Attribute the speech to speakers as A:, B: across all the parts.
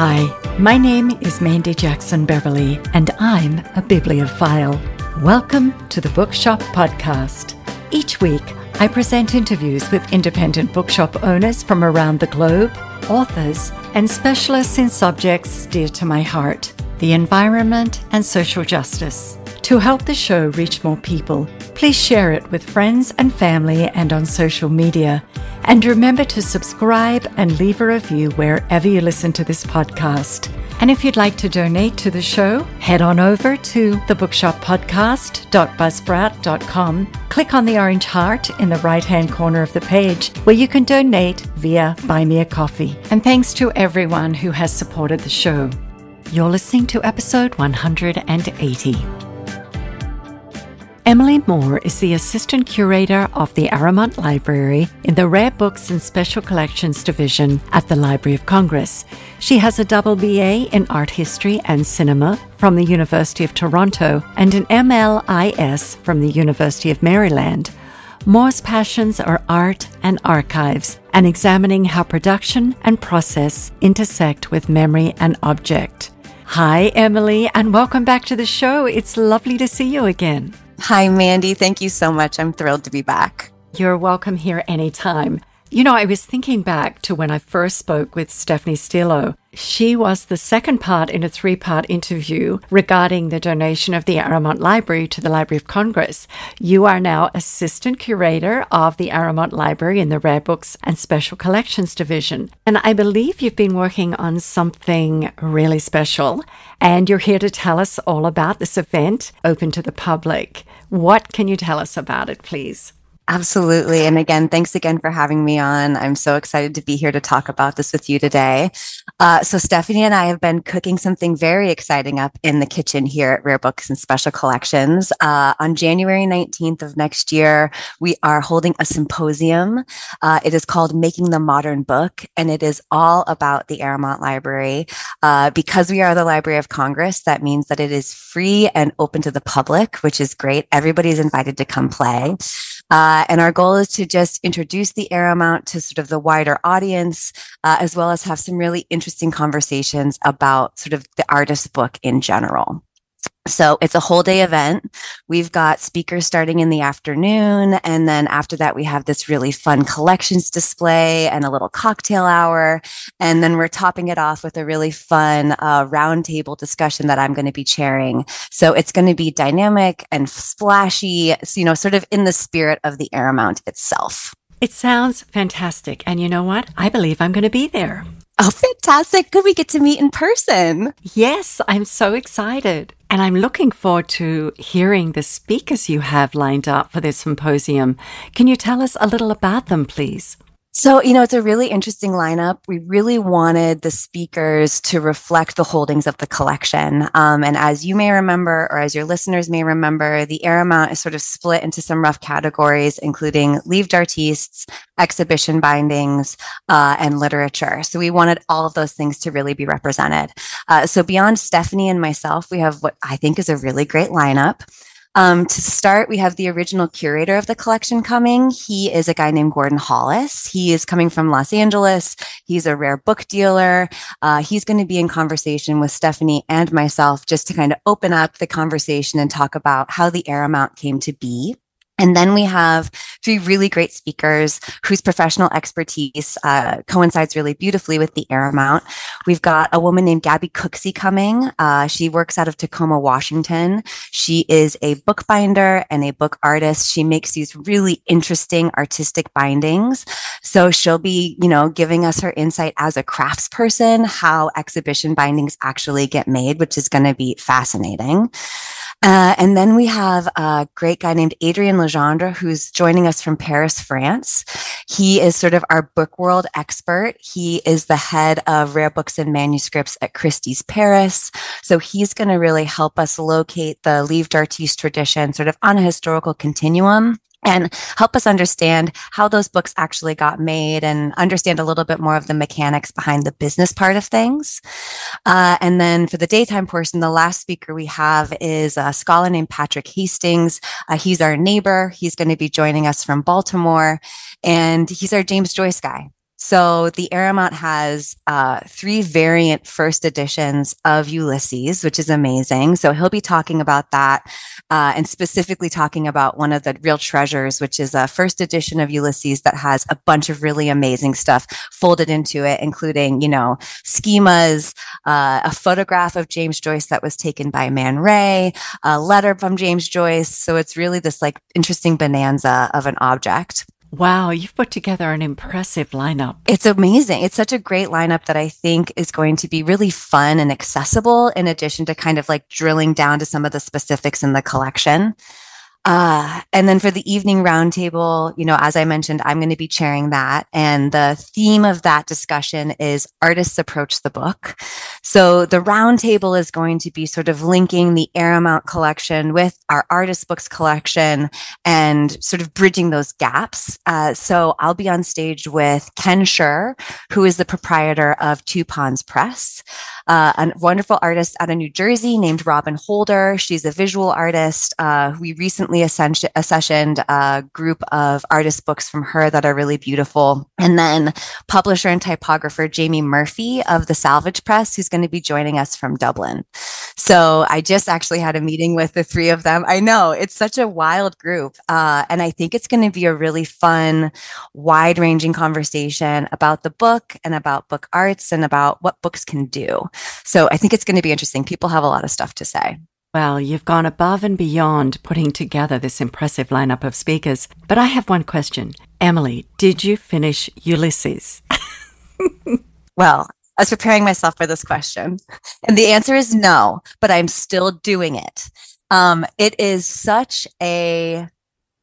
A: Hi, my name is Mandy Jackson Beverly, and I'm a bibliophile. Welcome to the Bookshop Podcast. Each week, I present interviews with independent bookshop owners from around the globe, authors, and specialists in subjects dear to my heart the environment and social justice. To help the show reach more people, please share it with friends and family and on social media. And remember to subscribe and leave a review wherever you listen to this podcast. And if you'd like to donate to the show, head on over to thebookshoppodcast.buzzsprout.com. Click on the orange heart in the right hand corner of the page where you can donate via Buy Me a Coffee. And thanks to everyone who has supported the show. You're listening to episode 180. Emily Moore is the Assistant Curator of the Aramont Library in the Rare Books and Special Collections Division at the Library of Congress. She has a double BA in Art History and Cinema from the University of Toronto and an MLIS from the University of Maryland. Moore's passions are art and archives and examining how production and process intersect with memory and object. Hi, Emily, and welcome back to the show. It's lovely to see you again.
B: Hi, Mandy. Thank you so much. I'm thrilled to be back.
A: You're welcome here anytime. You know, I was thinking back to when I first spoke with Stephanie Stillo. She was the second part in a three part interview regarding the donation of the Aramont Library to the Library of Congress. You are now assistant curator of the Aramont Library in the Rare Books and Special Collections Division. And I believe you've been working on something really special. And you're here to tell us all about this event open to the public. What can you tell us about it, please?
B: Absolutely. And again, thanks again for having me on. I'm so excited to be here to talk about this with you today. Uh, so, Stephanie and I have been cooking something very exciting up in the kitchen here at Rare Books and Special Collections. Uh, on January 19th of next year, we are holding a symposium. Uh, it is called Making the Modern Book, and it is all about the Aramont Library. Uh, because we are the Library of Congress, that means that it is free and open to the public, which is great. Everybody is invited to come play. Uh, and our goal is to just introduce the Aramont to sort of the wider audience, uh, as well as have some really interesting conversations about sort of the artist book in general. So it's a whole day event. We've got speakers starting in the afternoon. And then after that, we have this really fun collections display and a little cocktail hour. And then we're topping it off with a really fun uh, roundtable discussion that I'm going to be chairing. So it's going to be dynamic and splashy, you know, sort of in the spirit of the Aramont itself.
A: It sounds fantastic. And you know what? I believe I'm going to be there.
B: Oh, fantastic. Could we get to meet in person?
A: Yes, I'm so excited. And I'm looking forward to hearing the speakers you have lined up for this symposium. Can you tell us a little about them, please?
B: So, you know, it's a really interesting lineup. We really wanted the speakers to reflect the holdings of the collection. Um, and as you may remember, or as your listeners may remember, the Aramont is sort of split into some rough categories, including livres d'artistes, exhibition bindings, uh, and literature. So we wanted all of those things to really be represented. Uh, so beyond Stephanie and myself, we have what I think is a really great lineup. Um, to start, we have the original curator of the collection coming. He is a guy named Gordon Hollis. He is coming from Los Angeles. He's a rare book dealer. Uh, he's going to be in conversation with Stephanie and myself just to kind of open up the conversation and talk about how the Aramont came to be. And then we have three really great speakers whose professional expertise uh, coincides really beautifully with the Aramont. We've got a woman named Gabby Cooksey coming. Uh, she works out of Tacoma, Washington. She is a bookbinder and a book artist. She makes these really interesting artistic bindings. So she'll be, you know, giving us her insight as a craftsperson, how exhibition bindings actually get made, which is going to be fascinating. Uh, and then we have a great guy named Adrien Legendre, who's joining us from Paris, France. He is sort of our book world expert. He is the head of rare books and manuscripts at Christie's Paris. So he's going to really help us locate the livre d'artiste tradition sort of on a historical continuum and help us understand how those books actually got made and understand a little bit more of the mechanics behind the business part of things. Uh, and then for the daytime portion, the last speaker we have is a scholar named Patrick Hastings. Uh, he's our neighbor. He's going to be joining us from Baltimore and he's our James Joyce guy. So the Aramont has uh, three variant first editions of Ulysses, which is amazing. So he'll be talking about that uh, and specifically talking about one of the real treasures, which is a first edition of Ulysses that has a bunch of really amazing stuff folded into it, including, you know, schemas, uh, a photograph of James Joyce that was taken by Man Ray, a letter from James Joyce. So it's really this like interesting bonanza of an object.
A: Wow, you've put together an impressive lineup.
B: It's amazing. It's such a great lineup that I think is going to be really fun and accessible, in addition to kind of like drilling down to some of the specifics in the collection. Uh, and then for the evening roundtable, you know, as I mentioned, I'm going to be chairing that. And the theme of that discussion is artists approach the book. So the roundtable is going to be sort of linking the Aramont collection with our artist books collection and sort of bridging those gaps. Uh, so I'll be on stage with Ken Shure, who is the proprietor of Two Ponds Press uh, a wonderful artist out of New Jersey named Robin Holder. She's a visual artist. Uh, we recently accessioned a group of artist books from her that are really beautiful. And then publisher and typographer Jamie Murphy of the Salvage Press, who's going to be joining us from Dublin. So I just actually had a meeting with the three of them. I know it's such a wild group. Uh, and I think it's going to be a really fun, wide ranging conversation about the book and about book arts and about what books can do. So I think it's going to be interesting. People have a lot of stuff to say.
A: Well, you've gone above and beyond putting together this impressive lineup of speakers. But I have one question. Emily, did you finish Ulysses?
B: well, I was preparing myself for this question, and the answer is no, but I'm still doing it. Um, it is such a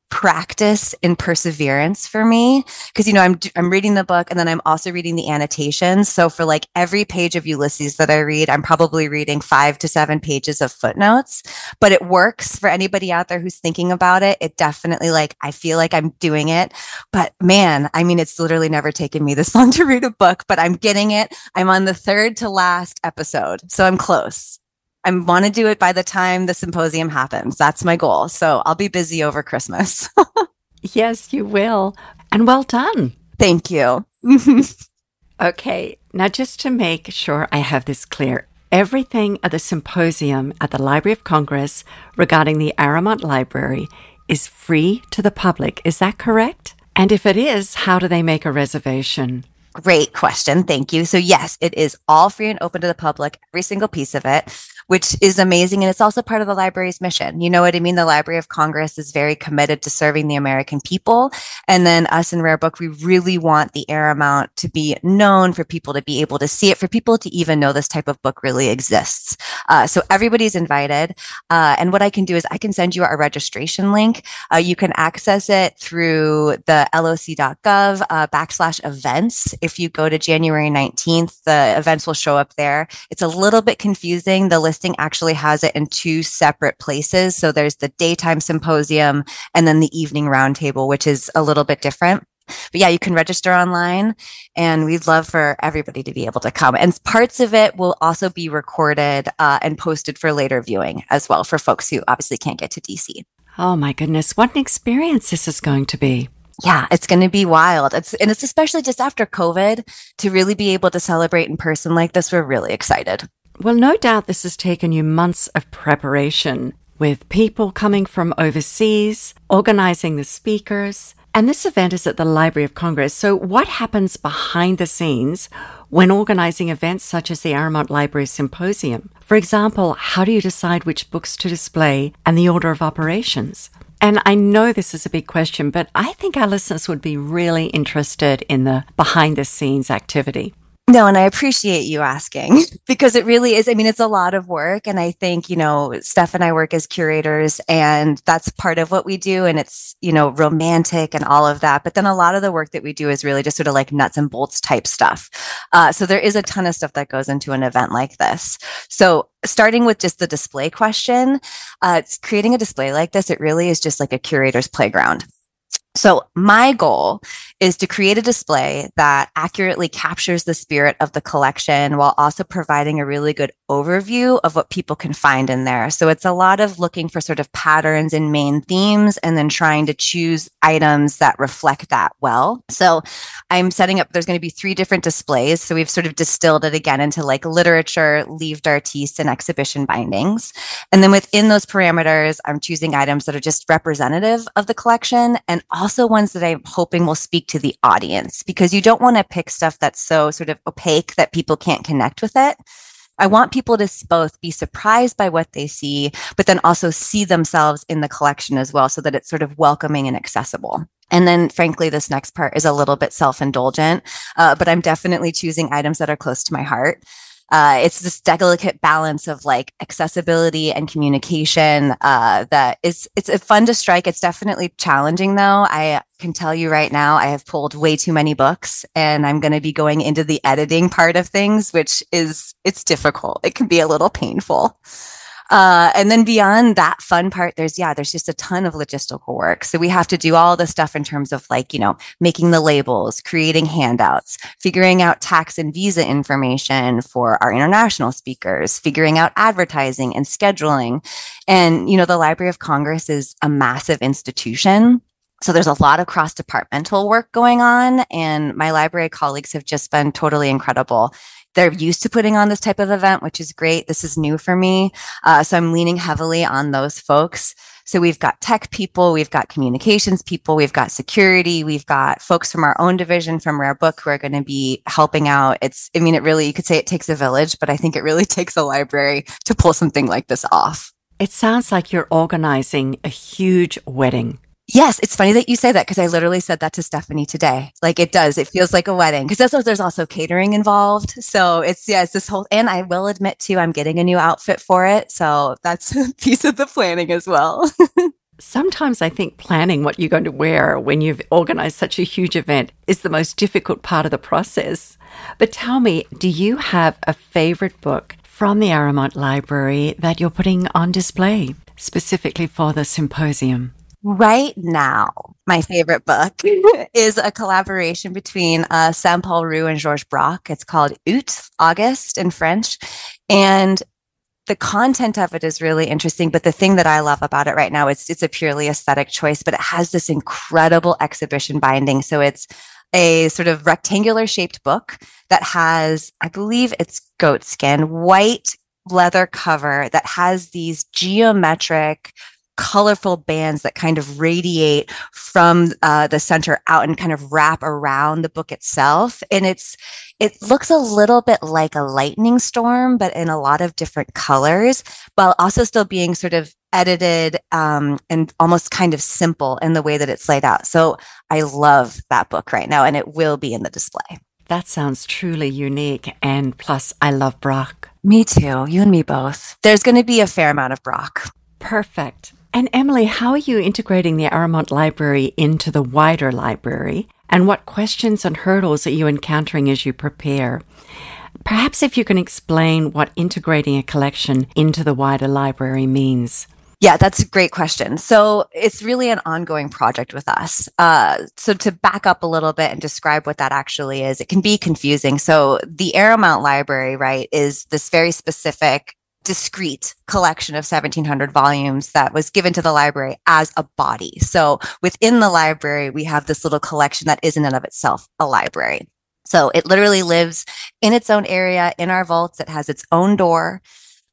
B: practice in perseverance for me. Because you know I'm I'm reading the book and then I'm also reading the annotations. So for like every page of Ulysses that I read I'm probably reading 5 to 7 pages of footnotes. But it works for anybody out there who's thinking about it. It definitely like I feel like I'm doing it. But man I mean it's literally never taken me this long to read a book but I'm getting it. I'm on the third to last episode. So I'm close I want to do it by the time the symposium happens. That's my goal. So I'll be busy over Christmas.
A: yes, you will. And well done.
B: Thank you.
A: okay. Now, just to make sure I have this clear, everything at the symposium at the Library of Congress regarding the Aramont Library is free to the public. Is that correct? And if it is, how do they make a reservation?
B: Great question. Thank you. So, yes, it is all free and open to the public, every single piece of it which is amazing. And it's also part of the library's mission. You know what I mean? The Library of Congress is very committed to serving the American people. And then us in Rare Book, we really want the air Aramont to be known for people to be able to see it, for people to even know this type of book really exists. Uh, so everybody's invited. Uh, and what I can do is I can send you our registration link. Uh, you can access it through the loc.gov uh, backslash events. If you go to January 19th, the events will show up there. It's a little bit confusing. The list listing actually has it in two separate places. So there's the daytime symposium and then the evening roundtable, which is a little bit different. But yeah, you can register online and we'd love for everybody to be able to come. And parts of it will also be recorded uh, and posted for later viewing as well for folks who obviously can't get to DC.
A: Oh my goodness, what an experience this is going to be
B: yeah, it's going to be wild. It's and it's especially just after COVID to really be able to celebrate in person like this. We're really excited.
A: Well, no doubt this has taken you months of preparation with people coming from overseas, organizing the speakers. And this event is at the Library of Congress. So, what happens behind the scenes when organizing events such as the Aramont Library Symposium? For example, how do you decide which books to display and the order of operations? And I know this is a big question, but I think our listeners would be really interested in the behind the scenes activity.
B: No, and I appreciate you asking because it really is. I mean, it's a lot of work. And I think, you know, Steph and I work as curators, and that's part of what we do. And it's, you know, romantic and all of that. But then a lot of the work that we do is really just sort of like nuts and bolts type stuff. Uh, so there is a ton of stuff that goes into an event like this. So starting with just the display question, uh, creating a display like this, it really is just like a curator's playground. So my goal is to create a display that accurately captures the spirit of the collection while also providing a really good overview of what people can find in there. So it's a lot of looking for sort of patterns and main themes and then trying to choose items that reflect that well. So I'm setting up, there's going to be three different displays. So we've sort of distilled it again into like literature, livre d'artiste, and exhibition bindings. And then within those parameters, I'm choosing items that are just representative of the collection and also ones that I'm hoping will speak to the audience because you don't want to pick stuff that's so sort of opaque that people can't connect with it. I want people to both be surprised by what they see, but then also see themselves in the collection as well so that it's sort of welcoming and accessible. And then, frankly, this next part is a little bit self indulgent, uh, but I'm definitely choosing items that are close to my heart uh, it's this delicate balance of like accessibility and communication uh, that is it's fun to strike. It's definitely challenging though. I can tell you right now i have pulled way too many books and i'm going to be going into the editing part of things which is it's difficult. It can be a little painful uh, and then beyond that fun part, there's, yeah, there's just a ton of logistical work. So we have to do all the stuff in terms of like, you know, making the labels, creating handouts, figuring out tax and visa information for our international speakers, figuring out advertising and scheduling. And, you know, the Library of Congress is a massive institution. So there's a lot of cross departmental work going on, and my library colleagues have just been totally incredible they're used to putting on this type of event, which is great. This is new for me. Uh, so I'm leaning heavily on those folks. So we've got tech people, we've got communications people, we've got security, we've got folks from our own division from Rare Book who are going to be helping out. It's, I mean, it really, you could say it takes a village, but I think it really takes a library to pull something like this off.
A: It sounds like you're organizing a huge wedding.
B: Yes, it's funny that you say that because I literally said that to Stephanie today. Like it does, it feels like a wedding because there's also catering involved. So it's yeah, it's this whole. And I will admit too, I'm getting a new outfit for it, so that's a piece of the planning as well.
A: Sometimes I think planning what you're going to wear when you've organized such a huge event is the most difficult part of the process. But tell me, do you have a favorite book from the Aramont Library that you're putting on display specifically for the symposium?
B: Right now, my favorite book is a collaboration between uh, Saint-Pol-Roux and Georges Braque. It's called Août, August in French. And the content of it is really interesting, but the thing that I love about it right now is it's a purely aesthetic choice, but it has this incredible exhibition binding. So it's a sort of rectangular shaped book that has, I believe it's goat skin, white leather cover that has these geometric colorful bands that kind of radiate from uh, the center out and kind of wrap around the book itself. And it's, it looks a little bit like a lightning storm, but in a lot of different colors, while also still being sort of edited um, and almost kind of simple in the way that it's laid out. So I love that book right now, and it will be in the display.
A: That sounds truly unique. And plus, I love Braque.
B: Me too. You and me both. There's going to be a fair amount of Braque.
A: Perfect. And Emily, how are you integrating the Aramont Library into the wider library? And what questions and hurdles are you encountering as you prepare? Perhaps if you can explain what integrating a collection into the wider library means.
B: Yeah, that's a great question. So it's really an ongoing project with us. Uh, so to back up a little bit and describe what that actually is, it can be confusing. So the Aramont Library, right, is this very specific discrete collection of 1700 volumes that was given to the library as a body. So within the library, we have this little collection that is in and of itself a library. So it literally lives in its own area in our vaults. It has its own door.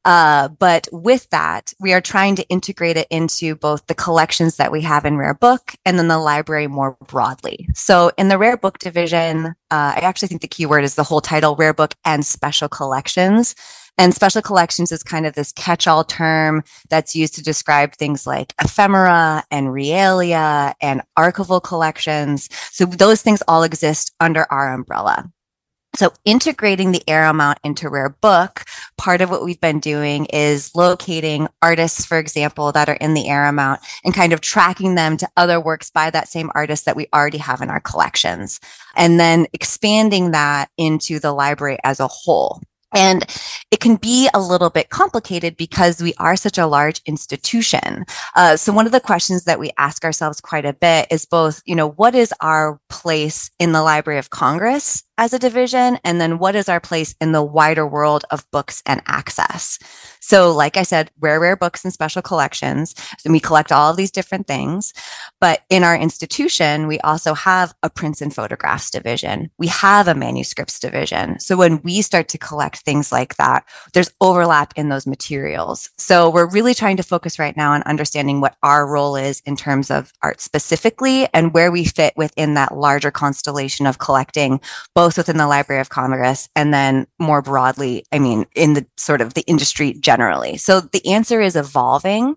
B: Uh, but with that, we are trying to integrate it into both the collections that we have in Rare Book and then the library more broadly. So in the Rare Book division, uh, I actually think the keyword is the whole title, Rare Book and Special Collections. And special collections is kind of this catch all term that's used to describe things like ephemera and realia and archival collections. So those things all exist under our umbrella. So integrating the Aramont into Rare Book, part of what we've been doing is locating artists, for example, that are in the Aramont and kind of tracking them to other works by that same artist that we already have in our collections. And then expanding that into the library as a whole. And it can be a little bit complicated because we are such a large institution. Uh, so one of the questions that we ask ourselves quite a bit is both, you know, what is our place in the Library of Congress as a division? And then what is our place in the wider world of books and access? So, like I said, rare, rare books and special collections. And we collect all of these different things. But in our institution, we also have a prints and photographs division. We have a manuscripts division. So when we start to collect things like that, there's overlap in those materials. So we're really trying to focus right now on understanding what our role is in terms of art specifically and where we fit within that larger constellation of collecting, both within the Library of Congress and then more broadly, I mean, in the sort of the industry generally. So the answer is evolving.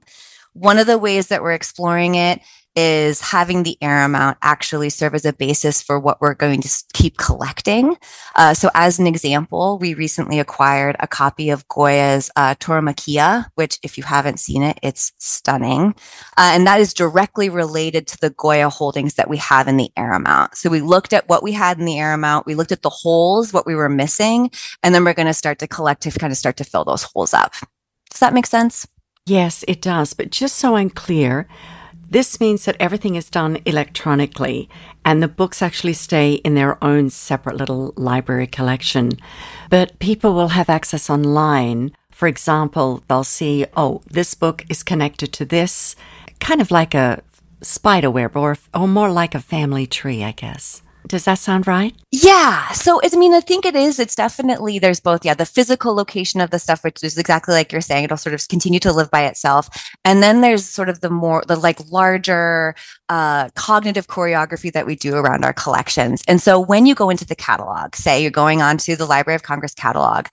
B: One of the ways that we're exploring it is having the Aramont actually serve as a basis for what we're going to keep collecting. Uh, so, as an example, we recently acquired a copy of Goya's uh, Tauromaquia, which, if you haven't seen it, it's stunning. Uh, and that is directly related to the Goya holdings that we have in the Aramont. So, we looked at what we had in the Aramont, we looked at the holes, what we were missing, and then we're going to start to collect to kind of start to fill those holes up. Does that make sense?
A: Yes, it does. But just so I'm clear, this means that everything is done electronically and the books actually stay in their own separate little library collection. But people will have access online. For example, they'll see, oh, this book is connected to this, kind of like a spider web or, or more like a family tree, I guess. Does that sound right?
B: Yeah. So, I mean, I think it is. It's definitely, there's both, yeah, the physical location of the stuff, which is exactly like you're saying, it'll sort of continue to live by itself. And then there's sort of the more, the like larger uh, cognitive choreography that we do around our collections. And so when you go into the catalog, say you're going onto the Library of Congress catalog,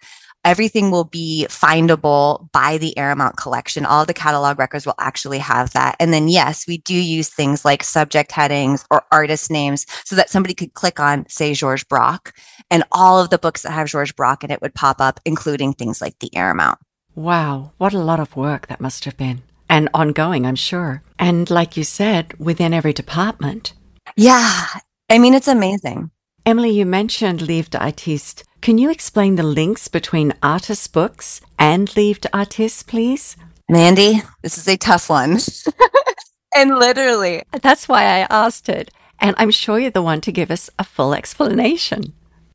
B: everything will be findable by the Aramont collection. All the catalog records will actually have that. And then, yes, we do use things like subject headings or artist names so that somebody could click on, say, Georges Braque, and all of the books that have Georges Braque in it would pop up, including things like the Aramont.
A: Wow, what a lot of work that must have been. And ongoing, I'm sure. And like you said, within every department.
B: Yeah. I mean, it's amazing.
A: Emily, you mentioned Livre d'Artiste. Can you explain the links between artist books and Livres d'Artistes, please?
B: Mandy, this is a tough one. and literally.
A: That's why I asked it. And I'm sure you're the one to give us a full explanation.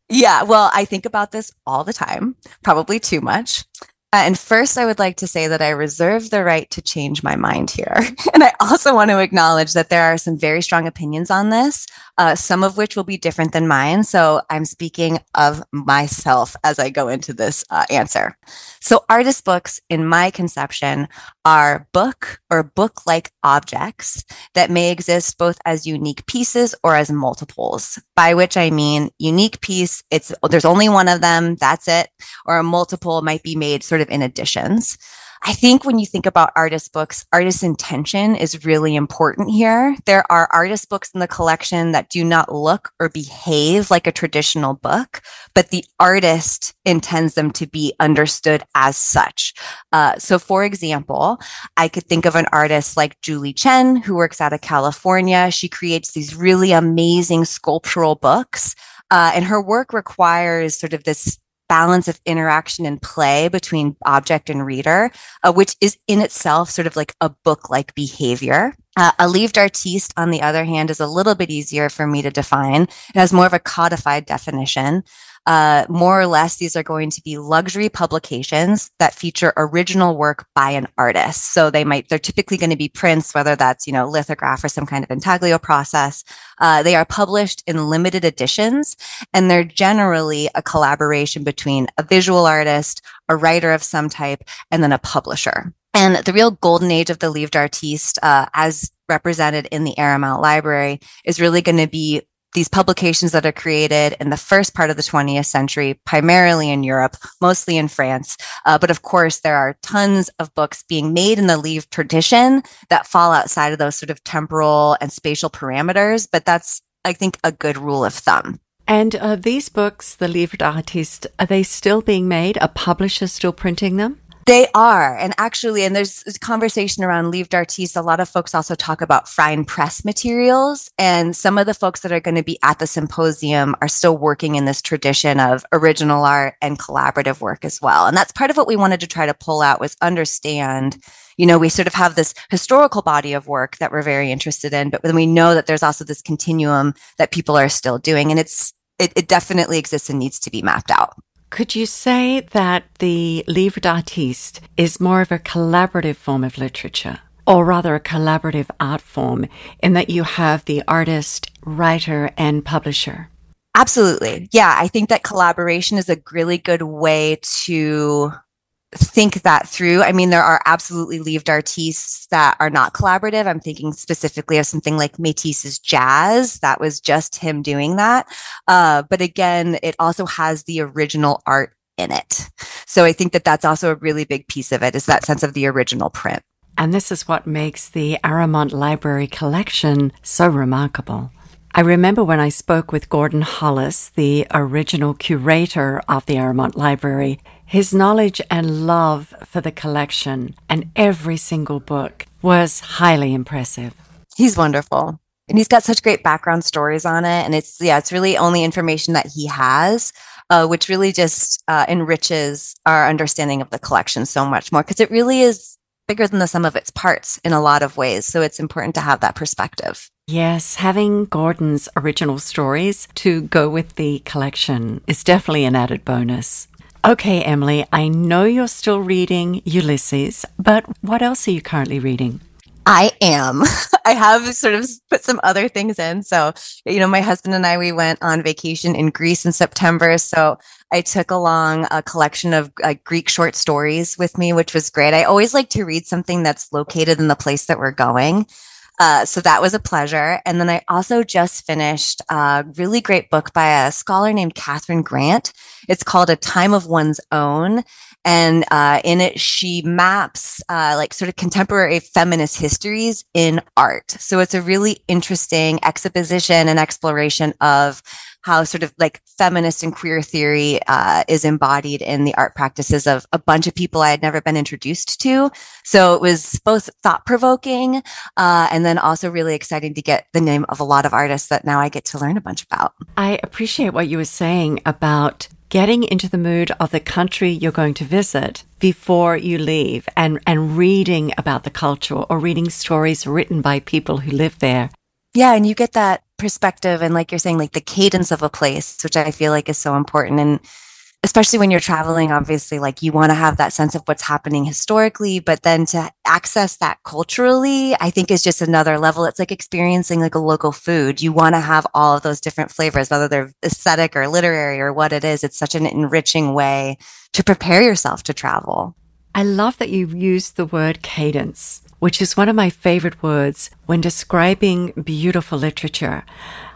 B: Yeah, well, I think about this all the time, probably too much. Uh, and first, I would like to say that I reserve the right to change my mind here. and I also want to acknowledge that there are some very strong opinions on this, uh, some of which will be different than mine. So I'm speaking of myself as I go into this uh, answer. So, artist books, in my conception, are book or book like objects that may exist both as unique pieces or as multiples, by which I mean unique piece, it's there's only one of them, that's it, or a multiple might be made sort of in additions. I think when you think about artist books, artist intention is really important here. There are artist books in the collection that do not look or behave like a traditional book, but the artist intends them to be understood as such. Uh, so, for example, I could think of an artist like Julie Chen, who works out of California. She creates these really amazing sculptural books. Uh, and her work requires sort of this balance of interaction and play between object and reader, uh, which is in itself sort of like a book like behavior. Uh, a livre d'artiste, on the other hand, is a little bit easier for me to define. It has more of a codified definition. Uh, more or less, these are going to be luxury publications that feature original work by an artist. So they might, they're typically going to be prints, whether that's, you know, lithograph or some kind of intaglio process. Uh, they are published in limited editions and they're generally a collaboration between a visual artist, a writer of some type, and then a publisher. And the real golden age of the livre d'artiste, uh, as represented in the Aramont Library, is really going to be these publications that are created in the first part of the 20th century, primarily in Europe, mostly in France. Uh, but of course, there are tons of books being made in the livre tradition that fall outside of those sort of temporal and spatial parameters. But that's, I think, a good rule of thumb.
A: And uh, these books, the Livre d'Artiste, are they still being made? Are publishers still printing them?
B: They are. And actually, and there's conversation around livre d'artiste. A lot of folks also talk about fine press materials. And some of the folks that are going to be at the symposium are still working in this tradition of original art and collaborative work as well. And that's part of what we wanted to try to pull out was understand, you know, we sort of have this historical body of work that we're very interested in, but then we know that there's also this continuum that people are still doing. And it's, it, it definitely exists and needs to be mapped out.
A: Could you say that the livre d'artiste is more of a collaborative form of literature, or rather a collaborative art form, in that you have the artist, writer, and publisher?
B: Absolutely. Yeah, I think that collaboration is a really good way to think that through. I mean, there are absolutely livre d'artistes that are not collaborative. I'm thinking specifically of something like Matisse's Jazz. That was just him doing that. Uh, but again, it also has the original art in it. So I think that that's also a really big piece of it is that sense of the original print.
A: And this is what makes the Aramont Library collection so remarkable. I remember when I spoke with Gordon Hollis, the original curator of the Aramont Library, his knowledge and love for the collection and every single book was highly impressive.
B: He's wonderful. And he's got such great background stories on it. And it's, yeah, it's really only information that he has, uh, which really just uh, enriches our understanding of the collection so much more because it really is bigger than the sum of its parts in a lot of ways. So it's important to have that perspective.
A: Yes, having Gordon's original stories to go with the collection is definitely an added bonus. Okay, Emily, I know you're still reading Ulysses, but what else are you currently reading?
B: I am. I have sort of put some other things in. So, you know, my husband and I, we went on vacation in Greece in September. So I took along a collection of uh, Greek short stories with me, which was great. I always like to read something that's located in the place that we're going. Uh, so that was a pleasure. And then I also just finished a really great book by a scholar named Catherine Grant. It's called A Time of One's Own. And uh, in it, she maps uh, like sort of contemporary feminist histories in art. So it's a really interesting exposition and exploration of how sort of like feminist and queer theory uh, is embodied in the art practices of a bunch of people I had never been introduced to. So it was both thought provoking uh, and then also really exciting to get the name of a lot of artists that now I get to learn a bunch about.
A: I appreciate what you were saying about getting into the mood of the country you're going to visit before you leave and, and reading about the culture or reading stories written by people who live there.
B: Yeah, and you get that perspective and like you're saying like the cadence of a place which i feel like is so important and especially when you're traveling obviously like you want to have that sense of what's happening historically but then to access that culturally i think is just another level. It's like experiencing like a local food. You want to have all of those different flavors whether they're aesthetic or literary or what it is. It's such an enriching way to prepare yourself to travel.
A: I love that you used the word cadence which is one of my favorite words when describing beautiful literature.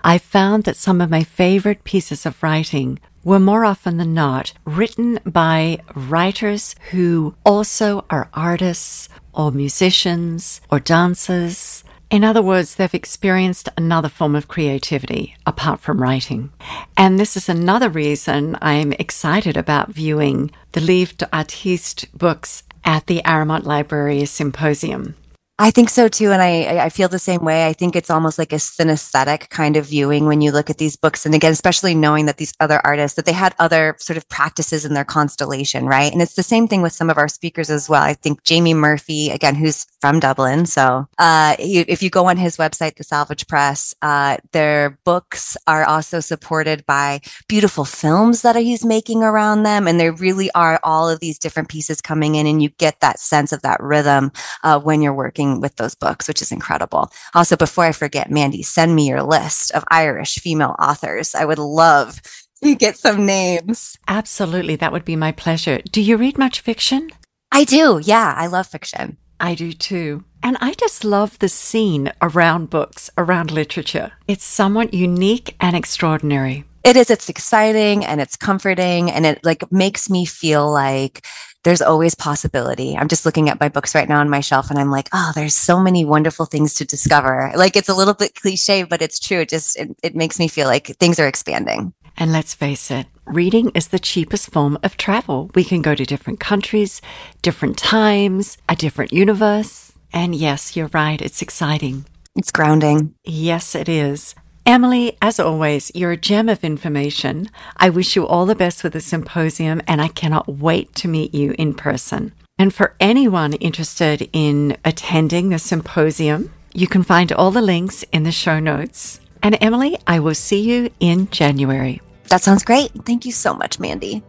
A: I found that some of my favorite pieces of writing were more often than not written by writers who also are artists or musicians or dancers. In other words, they've experienced another form of creativity apart from writing. And this is another reason I'm excited about viewing the Livre d'Artiste books at the Aramont Library Symposium.
B: I think so too. And I, I feel the same way. I think it's almost like a synesthetic kind of viewing when you look at these books. And again, especially knowing that these other artists, that they had other sort of practices in their constellation, right? And it's the same thing with some of our speakers as well. I think Jamie Murphy, again, who's from Dublin. So, uh, if you go on his website, the Salvage Press, uh, their books are also supported by beautiful films that he's making around them. And there really are all of these different pieces coming in and you get that sense of that rhythm, uh, when you're working with those books, which is incredible. Also, before I forget, Mandy, send me your list of Irish female authors. I would love to get some names.
A: Absolutely. That would be my pleasure. Do you read much fiction?
B: I do. Yeah, I love fiction.
A: I do too. And I just love the scene around books, around literature. It's somewhat unique and extraordinary.
B: It is. It's exciting and it's comforting and it like makes me feel like there's always possibility. I'm just looking at my books right now on my shelf and I'm like, oh, there's so many wonderful things to discover. Like it's a little bit cliche, but it's true. It just, it, it makes me feel like things are expanding.
A: And let's face it, reading is the cheapest form of travel. We can go to different countries, different times, a different universe. And yes, you're right, it's exciting.
B: It's grounding.
A: Yes, it is. Emily, as always, you're a gem of information. I wish you all the best with the symposium, and I cannot wait to meet you in person. And for anyone interested in attending the symposium, you can find all the links in the show notes. And Emily, I will see you in January.
B: That sounds great. Thank you so much, Mandy.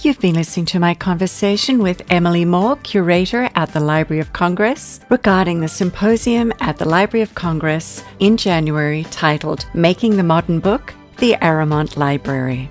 A: You've been listening to my conversation with Emily Moore, curator at the Library of Congress, regarding the symposium at the Library of Congress in January titled Making the Modern Book, the Aramont Library.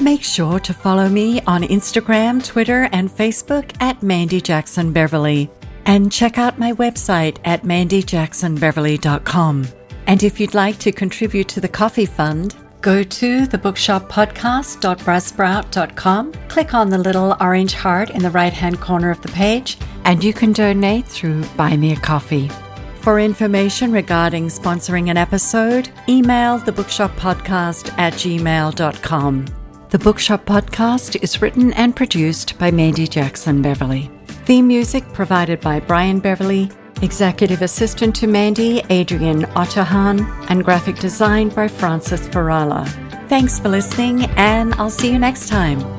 A: Make sure to follow me on Instagram, Twitter, and Facebook at Mandy Jackson Beverly. And check out my website at mandyjacksonbeverly.com. And if you'd like to contribute to the Coffee Fund, go to thebookshoppodcast.buzzsprout.com, click on the little orange heart in the right hand corner of the page, and you can donate through Buy Me a Coffee. For information regarding sponsoring an episode, email thebookshoppodcast at gmail.com. The Bookshop Podcast is written and produced by Mandy Jackson Beverly. Theme music provided by Brian Beverly, executive assistant to Mandy, Adrian Otahan, and graphic design by Francis Farala. Thanks for listening, and I'll see you next time.